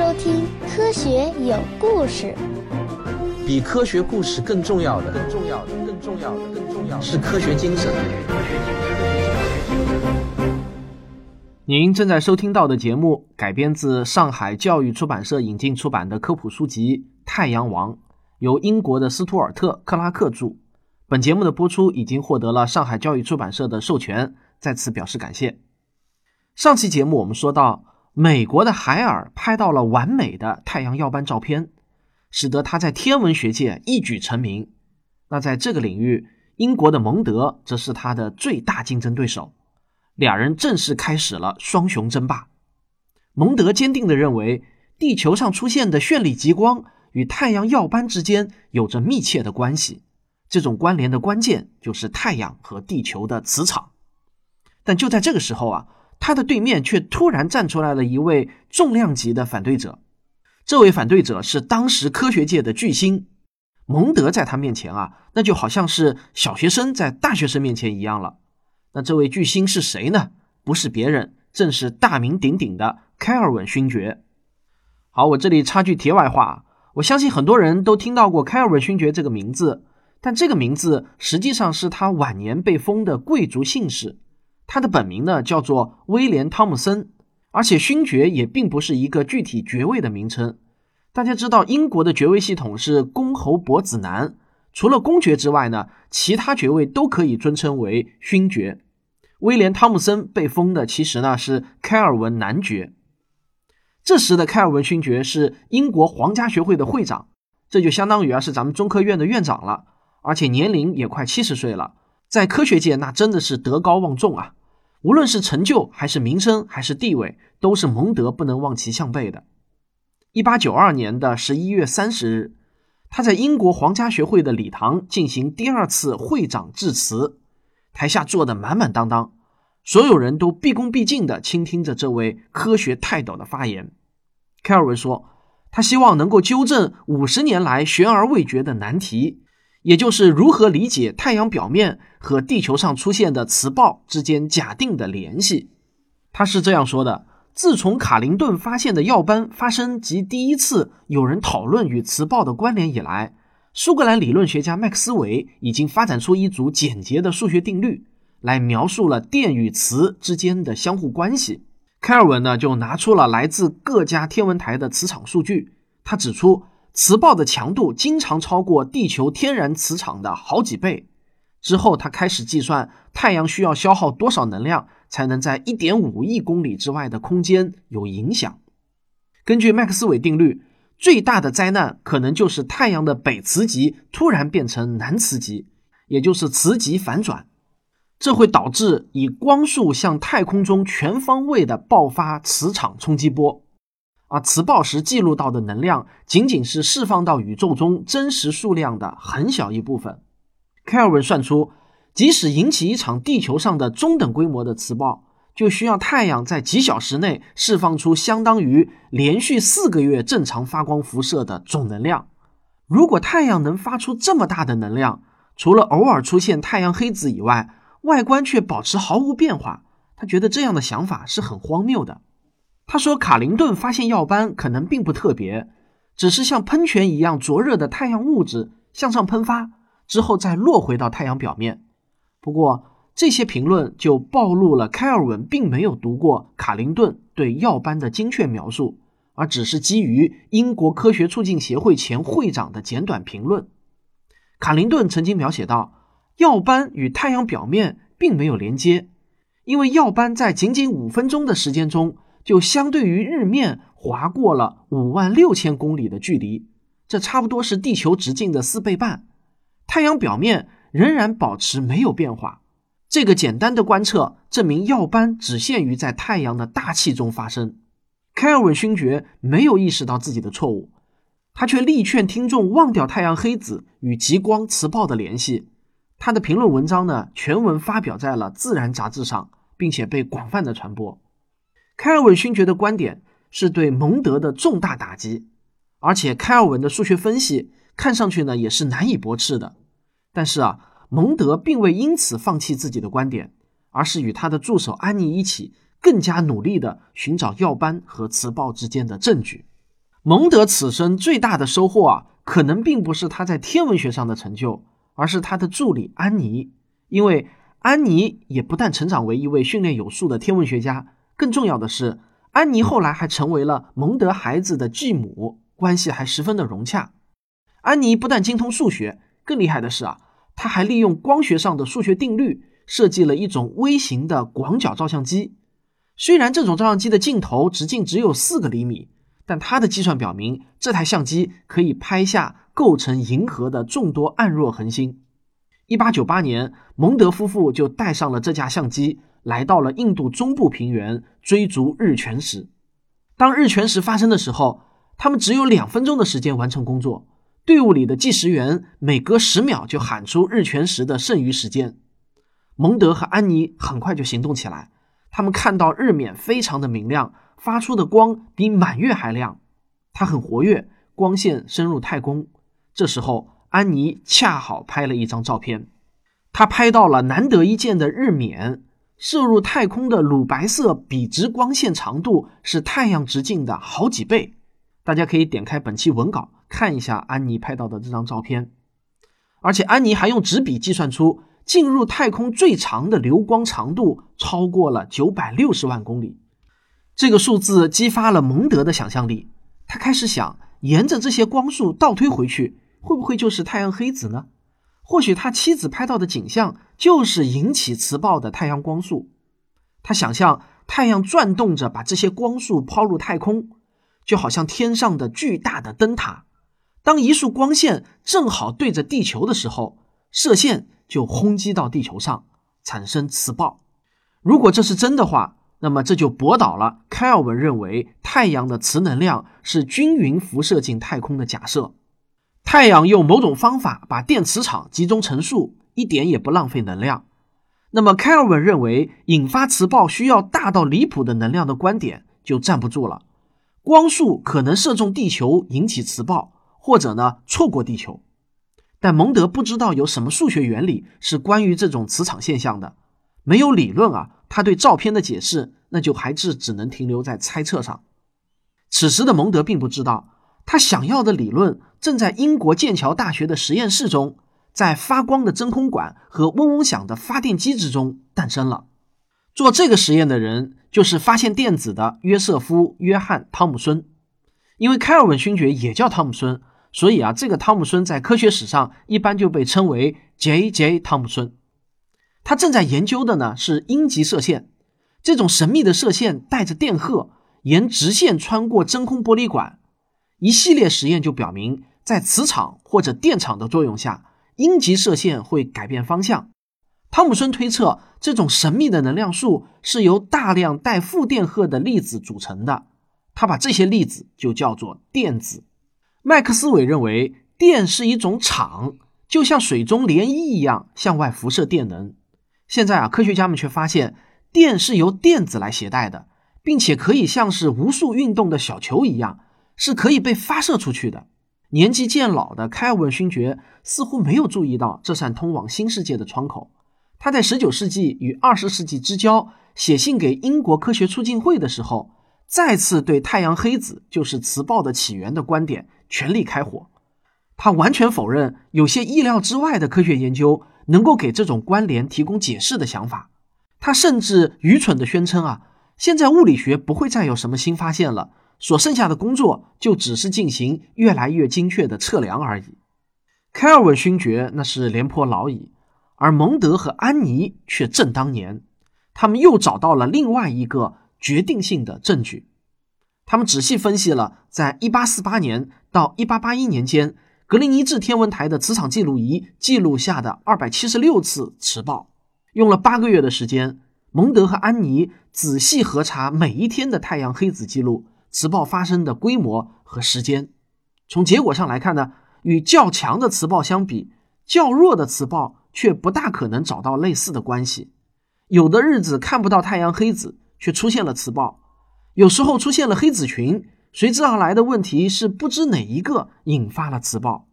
收听《科学有故事》。比科学故事更重要的，更重要的，更重要的，更重要的是科学精神。您正在收听到的节目改编自上海教育出版社引进出版的科普书籍《太阳王》，由英国的斯图尔特·克拉克著。本节目的播出已经获得了上海教育出版社的授权，在此表示感谢。上期节目我们说到，美国的海尔拍到了完美的太阳耀斑照片，使得他在天文学界一举成名。那在这个领域，英国的蒙德则是他的最大竞争对手，俩人正式开始了双雄争霸。蒙德坚定地认为，地球上出现的绚丽极光与太阳耀斑之间有着密切的关系，这种关联的关键就是太阳和地球的磁场。但就在这个时候啊。他的对面却突然站出来了一位重量级的反对者，这位反对者是当时科学界的巨星蒙德，在他面前啊，那就好像是小学生在大学生面前一样了。那这位巨星是谁呢？不是别人，正是大名鼎鼎的开尔文勋爵。好，我这里插句题外话，我相信很多人都听到过开尔文勋爵这个名字，但这个名字实际上是他晚年被封的贵族姓氏。他的本名呢叫做威廉·汤姆森，而且勋爵也并不是一个具体爵位的名称。大家知道，英国的爵位系统是公侯伯子男，除了公爵之外呢，其他爵位都可以尊称为勋爵。威廉·汤姆森被封的其实呢是开尔文男爵。这时的开尔文勋爵是英国皇家学会的会长，这就相当于啊是咱们中科院的院长了，而且年龄也快七十岁了，在科学界那真的是德高望重啊。无论是成就还是名声还是地位，都是蒙德不能望其项背的。一八九二年的十一月三十日，他在英国皇家学会的礼堂进行第二次会长致辞，台下坐得满满当当，所有人都毕恭毕敬地倾听着这位科学泰斗的发言。凯尔文说，他希望能够纠正五十年来悬而未决的难题。也就是如何理解太阳表面和地球上出现的磁暴之间假定的联系？他是这样说的：自从卡林顿发现的耀斑发生及第一次有人讨论与磁暴的关联以来，苏格兰理论学家麦克斯韦已经发展出一组简洁的数学定律，来描述了电与磁之间的相互关系。开尔文呢，就拿出了来自各家天文台的磁场数据，他指出。磁暴的强度经常超过地球天然磁场的好几倍。之后，他开始计算太阳需要消耗多少能量，才能在1.5亿公里之外的空间有影响。根据麦克斯韦定律，最大的灾难可能就是太阳的北磁极突然变成南磁极，也就是磁极反转。这会导致以光速向太空中全方位的爆发磁场冲击波。而磁暴时记录到的能量，仅仅是释放到宇宙中真实数量的很小一部分。开尔文算出，即使引起一场地球上的中等规模的磁暴，就需要太阳在几小时内释放出相当于连续四个月正常发光辐射的总能量。如果太阳能发出这么大的能量，除了偶尔出现太阳黑子以外，外观却保持毫无变化，他觉得这样的想法是很荒谬的。他说：“卡林顿发现耀斑可能并不特别，只是像喷泉一样灼热的太阳物质向上喷发之后再落回到太阳表面。”不过，这些评论就暴露了开尔文并没有读过卡林顿对耀斑的精确描述，而只是基于英国科学促进协会前会长的简短评论。卡林顿曾经描写到，耀斑与太阳表面并没有连接，因为耀斑在仅仅五分钟的时间中。就相对于日面划过了五万六千公里的距离，这差不多是地球直径的四倍半。太阳表面仍然保持没有变化。这个简单的观测证明耀斑只限于在太阳的大气中发生。凯尔文勋爵没有意识到自己的错误，他却力劝听众忘掉太阳黑子与极光磁暴的联系。他的评论文章呢，全文发表在了《自然》杂志上，并且被广泛的传播。开尔文勋爵的观点是对蒙德的重大打击，而且开尔文的数学分析看上去呢也是难以驳斥的。但是啊，蒙德并未因此放弃自己的观点，而是与他的助手安妮一起更加努力地寻找耀斑和磁暴之间的证据。蒙德此生最大的收获啊，可能并不是他在天文学上的成就，而是他的助理安妮。因为安妮也不但成长为一位训练有素的天文学家，更重要的是，安妮后来还成为了蒙德孩子的继母，关系还十分的融洽。安妮不但精通数学，更厉害的是啊，她还利用光学上的数学定律，设计了一种微型的广角照相机。虽然这种照相机的镜头直径只有四个厘米，但他的计算表明，这台相机可以拍下构成银河的众多暗弱恒星。一八九八年，蒙德夫妇就带上了这架相机，来到了印度中部平原追逐日全食。当日全食发生的时候，他们只有两分钟的时间完成工作。队伍里的计时员每隔十秒就喊出日全食的剩余时间。蒙德和安妮很快就行动起来。他们看到日冕非常的明亮，发出的光比满月还亮。它很活跃，光线深入太空。这时候，安妮恰好拍了一张照片，她拍到了难得一见的日冕射入太空的乳白色笔直光线长度是太阳直径的好几倍。大家可以点开本期文稿看一下安妮拍到的这张照片，而且安妮还用纸笔计算出。进入太空最长的流光长度超过了九百六十万公里，这个数字激发了蒙德的想象力。他开始想，沿着这些光束倒推回去，会不会就是太阳黑子呢？或许他妻子拍到的景象就是引起磁暴的太阳光束。他想象太阳转动着，把这些光束抛入太空，就好像天上的巨大的灯塔。当一束光线正好对着地球的时候，射线。就轰击到地球上，产生磁暴。如果这是真的话，那么这就驳倒了开尔文认为太阳的磁能量是均匀辐射进太空的假设。太阳用某种方法把电磁场集中成束，一点也不浪费能量。那么凯尔文认为引发磁暴需要大到离谱的能量的观点就站不住了。光束可能射中地球引起磁暴，或者呢错过地球。但蒙德不知道有什么数学原理是关于这种磁场现象的，没有理论啊，他对照片的解释那就还是只能停留在猜测上。此时的蒙德并不知道，他想要的理论正在英国剑桥大学的实验室中，在发光的真空管和嗡嗡响的发电机之中诞生了。做这个实验的人就是发现电子的约瑟夫·约翰·汤姆孙，因为开尔文勋爵也叫汤姆孙。所以啊，这个汤姆孙在科学史上一般就被称为 J.J. 汤姆孙。他正在研究的呢是阴极射线，这种神秘的射线带着电荷，沿直线穿过真空玻璃管。一系列实验就表明，在磁场或者电场的作用下，阴极射线会改变方向。汤姆森推测，这种神秘的能量束是由大量带负电荷的粒子组成的。他把这些粒子就叫做电子。麦克斯韦认为，电是一种场，就像水中涟漪一样向外辐射电能。现在啊，科学家们却发现，电是由电子来携带的，并且可以像是无数运动的小球一样，是可以被发射出去的。年纪渐老的开尔文勋爵似乎没有注意到这扇通往新世界的窗口。他在19世纪与20世纪之交写信给英国科学促进会的时候，再次对太阳黑子就是磁暴的起源的观点。全力开火，他完全否认有些意料之外的科学研究能够给这种关联提供解释的想法。他甚至愚蠢地宣称：“啊，现在物理学不会再有什么新发现了，所剩下的工作就只是进行越来越精确的测量而已。”开尔文勋爵那是廉颇老矣，而蒙德和安妮却正当年。他们又找到了另外一个决定性的证据。他们仔细分析了，在1848年到1881年间，格林尼治天文台的磁场记录仪记录下的276次磁暴。用了八个月的时间，蒙德和安妮仔细核查每一天的太阳黑子记录、磁暴发生的规模和时间。从结果上来看呢，与较强的磁暴相比，较弱的磁暴却不大可能找到类似的关系。有的日子看不到太阳黑子，却出现了磁暴。有时候出现了黑子群，随之而来的问题是不知哪一个引发了磁暴。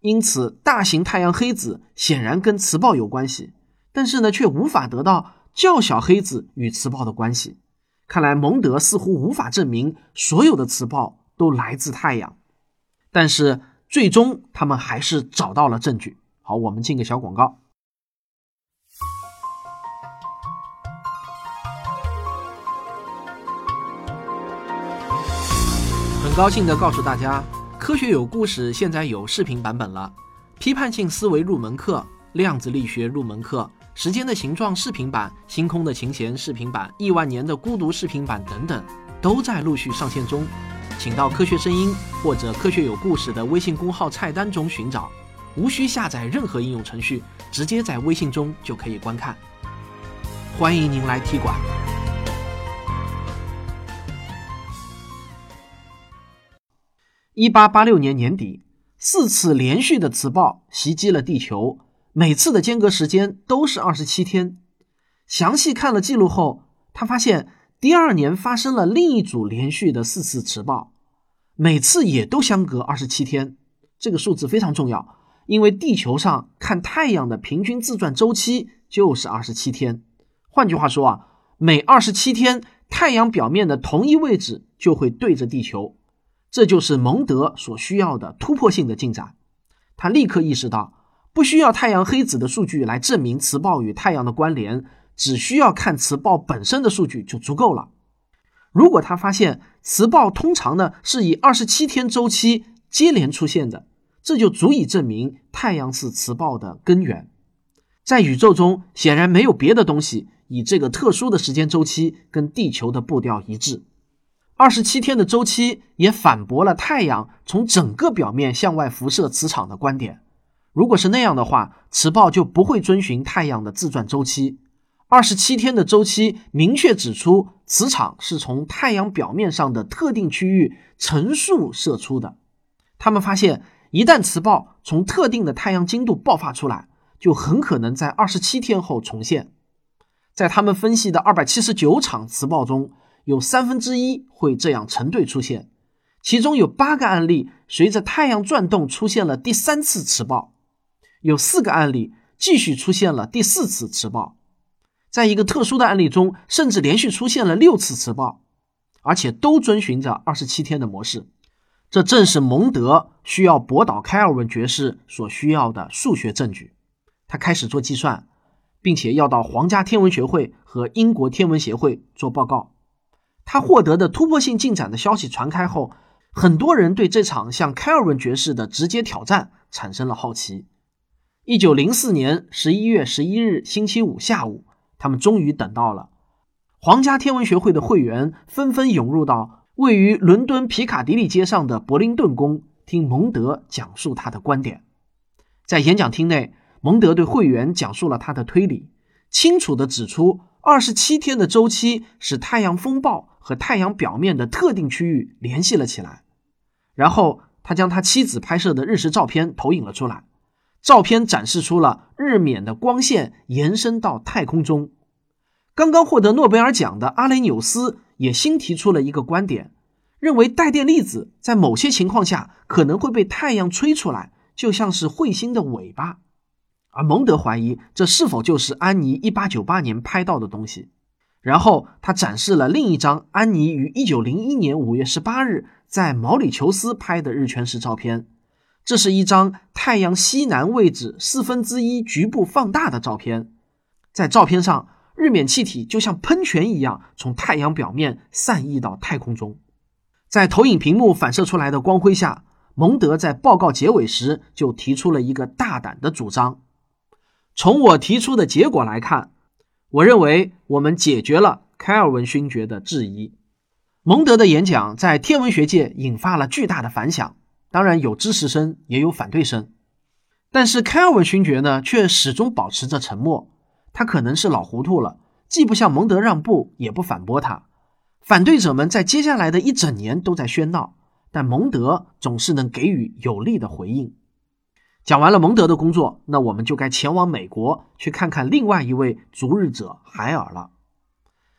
因此，大型太阳黑子显然跟磁暴有关系，但是呢，却无法得到较小黑子与磁暴的关系。看来蒙德似乎无法证明所有的磁暴都来自太阳。但是最终他们还是找到了证据。好，我们进个小广告。很高兴的告诉大家，科学有故事现在有视频版本了。批判性思维入门课、量子力学入门课、时间的形状视频版、星空的琴弦视频版、亿万年的孤独视频版等等，都在陆续上线中。请到科学声音或者科学有故事的微信公号菜单中寻找，无需下载任何应用程序，直接在微信中就可以观看。欢迎您来踢馆。一八八六年年底。四次连续的磁暴袭击了地球，每次的间隔时间都是二十七天。详细看了记录后，他发现第二年发生了另一组连续的四次磁暴，每次也都相隔二十七天。这个数字非常重要，因为地球上看太阳的平均自转周期就是二十七天。换句话说啊，每二十七天，太阳表面的同一位置就会对着地球。这就是蒙德所需要的突破性的进展。他立刻意识到，不需要太阳黑子的数据来证明磁暴与太阳的关联，只需要看磁暴本身的数据就足够了。如果他发现磁暴通常呢是以二十七天周期接连出现的，这就足以证明太阳是磁暴的根源。在宇宙中，显然没有别的东西以这个特殊的时间周期跟地球的步调一致。二十七天的周期也反驳了太阳从整个表面向外辐射磁场的观点。如果是那样的话，磁暴就不会遵循太阳的自转周期。二十七天的周期明确指出，磁场是从太阳表面上的特定区域乘数射出的。他们发现，一旦磁暴从特定的太阳经度爆发出来，就很可能在二十七天后重现。在他们分析的二百七十九场磁暴中，有三分之一会这样成对出现，其中有八个案例随着太阳转动出现了第三次磁暴，有四个案例继续出现了第四次磁暴，在一个特殊的案例中，甚至连续出现了六次磁暴，而且都遵循着二十七天的模式。这正是蒙德需要驳倒开尔文爵士所需要的数学证据。他开始做计算，并且要到皇家天文学会和英国天文协会做报告。他获得的突破性进展的消息传开后，很多人对这场向开尔文爵士的直接挑战产生了好奇。一九零四年十一月十一日星期五下午，他们终于等到了。皇家天文学会的会员纷纷涌入到位于伦敦皮卡迪利街上的伯林顿宫，听蒙德讲述他的观点。在演讲厅内，蒙德对会员讲述了他的推理，清楚地指出。二十七天的周期使太阳风暴和太阳表面的特定区域联系了起来，然后他将他妻子拍摄的日食照片投影了出来。照片展示出了日冕的光线延伸到太空中。刚刚获得诺贝尔奖的阿雷纽斯也新提出了一个观点，认为带电粒子在某些情况下可能会被太阳吹出来，就像是彗星的尾巴。而蒙德怀疑这是否就是安妮一八九八年拍到的东西。然后他展示了另一张安妮于一九零一年五月十八日在毛里求斯拍的日全食照片。这是一张太阳西南位置四分之一局部放大的照片。在照片上，日冕气体就像喷泉一样从太阳表面散溢到太空中。在投影屏幕反射出来的光辉下，蒙德在报告结尾时就提出了一个大胆的主张。从我提出的结果来看，我认为我们解决了开尔文勋爵的质疑。蒙德的演讲在天文学界引发了巨大的反响，当然有支持声，也有反对声。但是开尔文勋爵呢，却始终保持着沉默。他可能是老糊涂了，既不向蒙德让步，也不反驳他。反对者们在接下来的一整年都在喧闹，但蒙德总是能给予有力的回应。讲完了蒙德的工作，那我们就该前往美国去看看另外一位逐日者海尔了。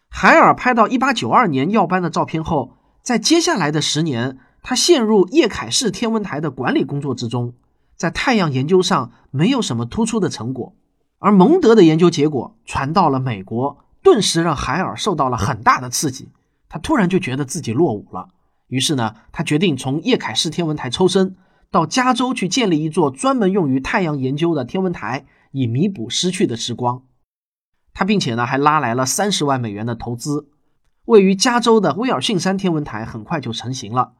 海尔拍到1892年耀斑的照片后，在接下来的十年，他陷入叶凯士天文台的管理工作之中，在太阳研究上没有什么突出的成果。而蒙德的研究结果传到了美国，顿时让海尔受到了很大的刺激。他突然就觉得自己落伍了，于是呢，他决定从叶凯士天文台抽身，到加州去建立一座专门用于太阳研究的天文台，以弥补失去的时光。他并且呢，还拉来了三十万美元的投资。位于加州的威尔逊山天文台很快就成型了。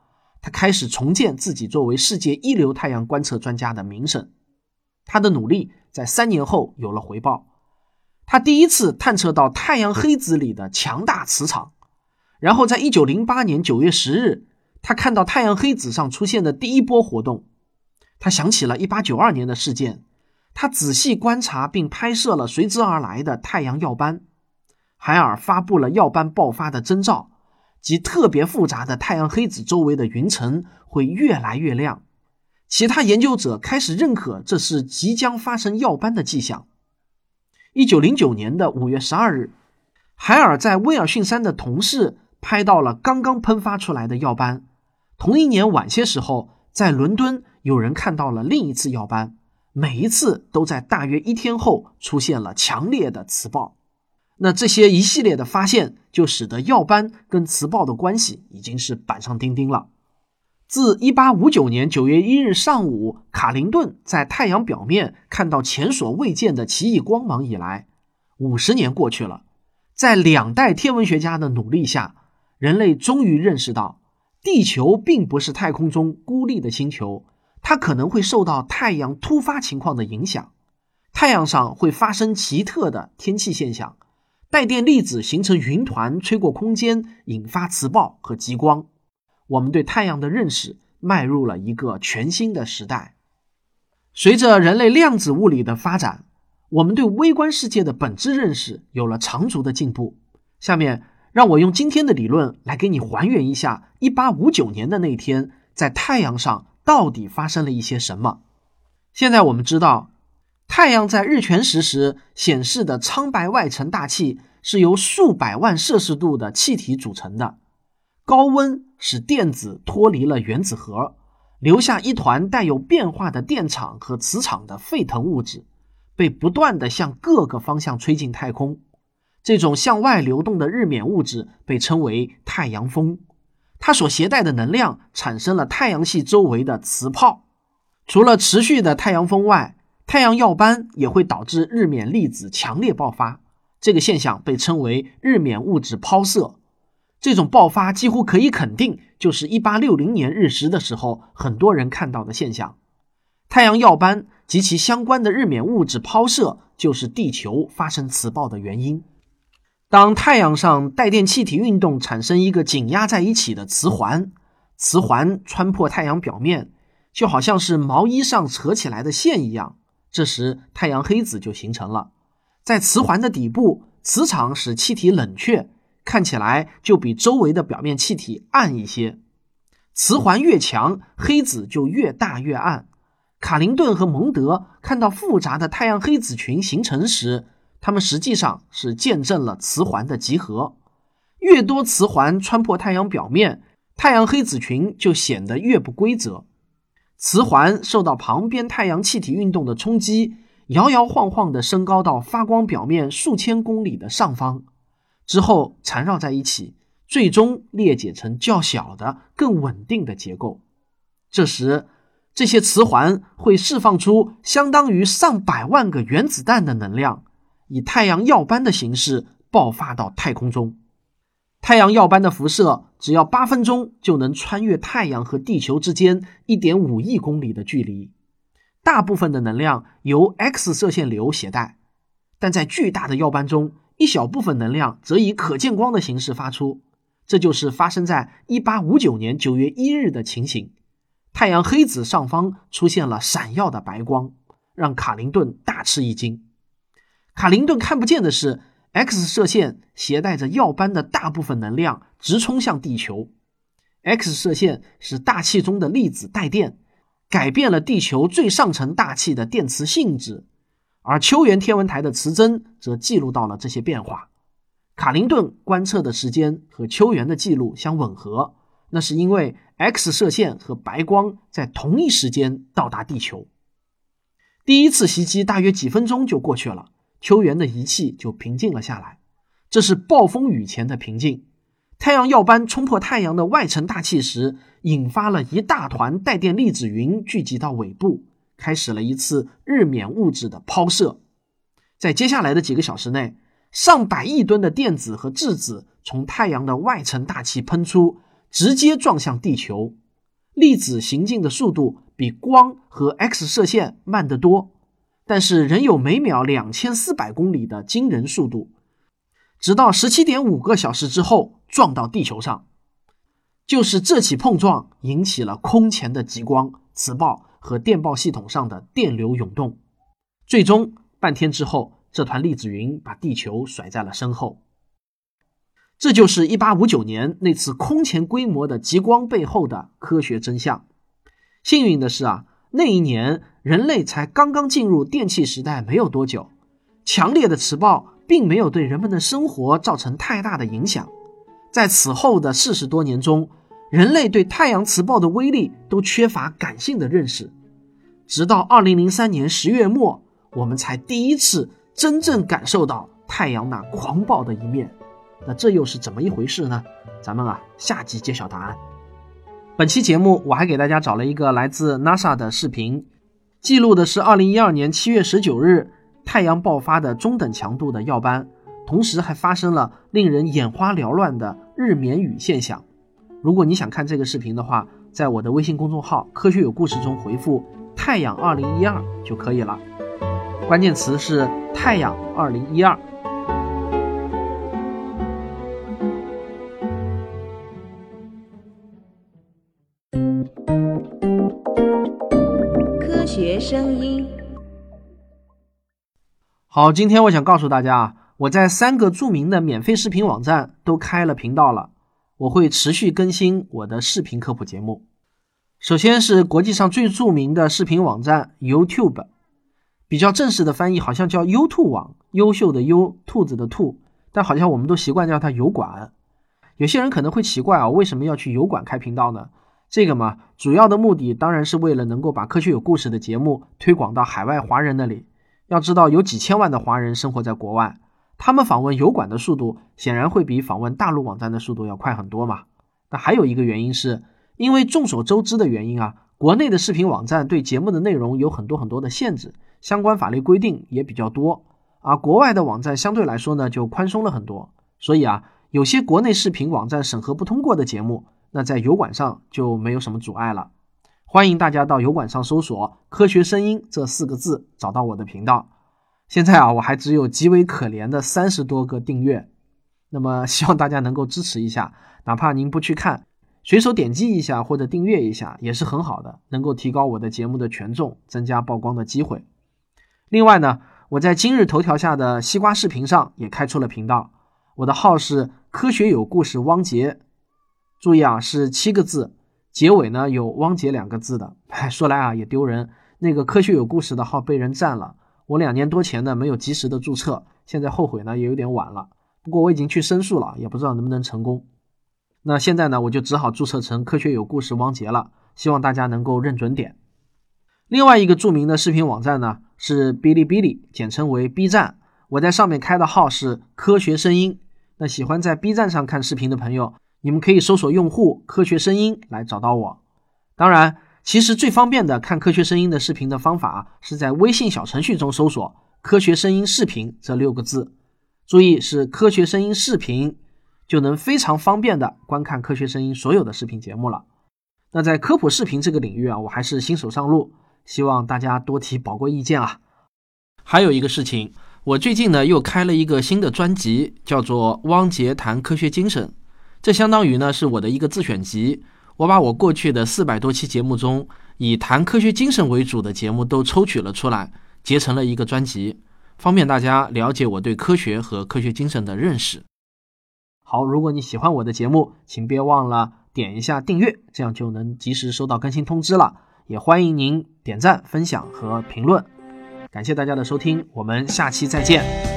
他开始重建自己作为世界一流太阳观测专家的名声。他的努力在三年后有了回报。他第一次探测到太阳黑子里的强大磁场。然后，在一九零八年九月十日，他看到太阳黑子上出现的第一波活动。他想起了一八九二年的事件。他仔细观察并拍摄了随之而来的太阳耀斑。海尔发布了耀斑爆发的征兆，及特别复杂的太阳黑子周围的云层会越来越亮。其他研究者开始认可这是即将发生耀斑的迹象。一九零九年的五月十二日，海尔在威尔逊山的同事。拍到了刚刚喷发出来的耀斑。同一年晚些时候，在伦敦有人看到了另一次耀斑，每一次都在大约一天后出现了强烈的磁暴。那这些一系列的发现，就使得耀斑跟磁暴的关系已经是板上钉钉了。自1859年9月1日上午，卡林顿在太阳表面看到前所未见的奇异光芒以来，五十年过去了，在两代天文学家的努力下。人类终于认识到，地球并不是太空中孤立的星球，它可能会受到太阳突发情况的影响。太阳上会发生奇特的天气现象，带电粒子形成云团，吹过空间，引发磁暴和极光。我们对太阳的认识迈入了一个全新的时代。随着人类量子物理的发展，我们对微观世界的本质认识有了长足的进步。下面。让我用今天的理论来给你还原一下1859年的那天，在太阳上到底发生了一些什么。现在我们知道，太阳在日全食时显示的苍白外层大气是由数百万摄氏度的气体组成的。高温使电子脱离了原子核，留下一团带有变化的电场和磁场的沸腾物质，被不断的向各个方向吹进太空。这种向外流动的日冕物质被称为太阳风，它所携带的能量产生了太阳系周围的磁泡。除了持续的太阳风外，太阳耀斑也会导致日冕粒子强烈爆发。这个现象被称为日冕物质抛射。这种爆发几乎可以肯定就是1860年日食的时候很多人看到的现象。太阳耀斑及其相关的日冕物质抛射就是地球发生磁暴的原因。当太阳上带电气体运动产生一个紧压在一起的磁环，磁环穿破太阳表面，就好像是毛衣上扯起来的线一样。这时，太阳黑子就形成了。在磁环的底部，磁场使气体冷却，看起来就比周围的表面气体暗一些。磁环越强，黑子就越大越暗。卡林顿和蒙德看到复杂的太阳黑子群形成时。他们实际上是见证了磁环的集合，越多磁环穿破太阳表面，太阳黑子群就显得越不规则。磁环受到旁边太阳气体运动的冲击，摇摇晃晃地升高到发光表面数千公里的上方，之后缠绕在一起，最终裂解成较小的、更稳定的结构。这时，这些磁环会释放出相当于上百万个原子弹的能量。以太阳耀斑的形式爆发到太空中，太阳耀斑的辐射只要八分钟就能穿越太阳和地球之间一点五亿公里的距离。大部分的能量由 X 射线流携带，但在巨大的耀斑中，一小部分能量则以可见光的形式发出。这就是发生在1859年9月1日的情形。太阳黑子上方出现了闪耀的白光，让卡林顿大吃一惊。卡林顿看不见的是，X 射线携带着耀斑的大部分能量直冲向地球。X 射线使大气中的粒子带电，改变了地球最上层大气的电磁性质。而秋园天文台的磁针则记录到了这些变化。卡林顿观测的时间和秋园的记录相吻合，那是因为 X 射线和白光在同一时间到达地球。第一次袭击大约几分钟就过去了。秋园的仪器就平静了下来，这是暴风雨前的平静。太阳耀斑冲破太阳的外层大气时，引发了一大团带电粒子云聚集到尾部，开始了一次日冕物质的抛射。在接下来的几个小时内，上百亿吨的电子和质子从太阳的外层大气喷出，直接撞向地球。粒子行进的速度比光和 X 射线慢得多，但是仍有每秒两千四百公里的惊人速度。直到十七点五个小时之后撞到地球上，就是这起碰撞引起了空前的极光、磁暴和电报系统上的电流涌动。最终，半天之后，这团粒子云把地球甩在了身后。这就是一八五九年那次空前规模的极光背后的科学真相。幸运的是啊，那一年人类才刚刚进入电气时代没有多久，强烈的磁暴。并没有对人们的生活造成太大的影响。在此后的四十多年中，人类对太阳磁暴的威力都缺乏感性的认识。直到二零零三年十月末，我们才第一次真正感受到太阳那狂暴的一面。那这又是怎么一回事呢？咱们啊，下集揭晓答案。本期节目我还给大家找了一个来自 NASA 的视频，记录的是二零一二年七月十九日太阳爆发的中等强度的耀斑同时还发生了令人眼花缭乱的日冕雨现象。如果你想看这个视频的话在我的微信公众号科学有故事中回复太阳二零一二就可以了。关键词是太阳二零一二好，今天我想告诉大家啊，我在三个著名的免费视频网站都开了频道了，我会持续更新我的视频科普节目。首先是国际上最著名的视频网站 YouTube，比较正式的翻译好像叫优兔网，优秀的优，兔子的兔，但好像我们都习惯叫它油管。有些人可能会奇怪啊，为什么要去油管开频道呢？这个嘛，主要的目的当然是为了能够把科学有故事的节目推广到海外华人那里。要知道，有几千万的华人生活在国外，他们访问油管的速度显然会比访问大陆网站的速度要快很多嘛。那还有一个原因是，因为众所周知的原因啊，国内的视频网站对节目的内容有很多很多的限制，相关法律规定也比较多，而国外的网站相对来说呢就宽松了很多。所以啊，有些国内视频网站审核不通过的节目，那在油管上就没有什么阻碍了。欢迎大家到油管上搜索“科学声音”这四个字，找到我的频道。现在啊，我还只有极为可怜的三十多个订阅，那么希望大家能够支持一下，哪怕您不去看，随手点击一下或者订阅一下也是很好的，能够提高我的节目的权重，增加曝光的机会。另外呢，我在今日头条下的西瓜视频上也开出了频道，我的号是“科学有故事”汪杰，注意啊，是七个字。结尾呢有“汪杰”两个字的，说来啊也丢人，那个科学有故事的号被人占了，我两年多前呢没有及时的注册，现在后悔呢也有点晚了。不过我已经去申诉了，也不知道能不能成功。那现在呢我就只好注册成科学有故事汪杰了，希望大家能够认准点。另外一个著名的视频网站呢是哔哩哔哩，简称为 B 站，我在上面开的号是科学声音。那喜欢在 B 站上看视频的朋友。你们可以搜索用户“科学声音”来找到我。当然，其实最方便的看科学声音的视频的方法是在微信小程序中搜索“科学声音视频”这六个字。注意是“科学声音视频”，就能非常方便的观看科学声音所有的视频节目了。那在科普视频这个领域啊，我还是新手上路，希望大家多提宝贵意见啊。还有一个事情，我最近呢又开了一个新的专辑，叫做《汪杰谈科学精神》。这相当于呢是我的一个自选集，我把我过去的四百多期节目中以谈科学精神为主的节目都抽取了出来，结成了一个专辑，方便大家了解我对科学和科学精神的认识。好，如果你喜欢我的节目，请别忘了点一下订阅，这样就能及时收到更新通知了。也欢迎您点赞、分享和评论。感谢大家的收听，我们下期再见。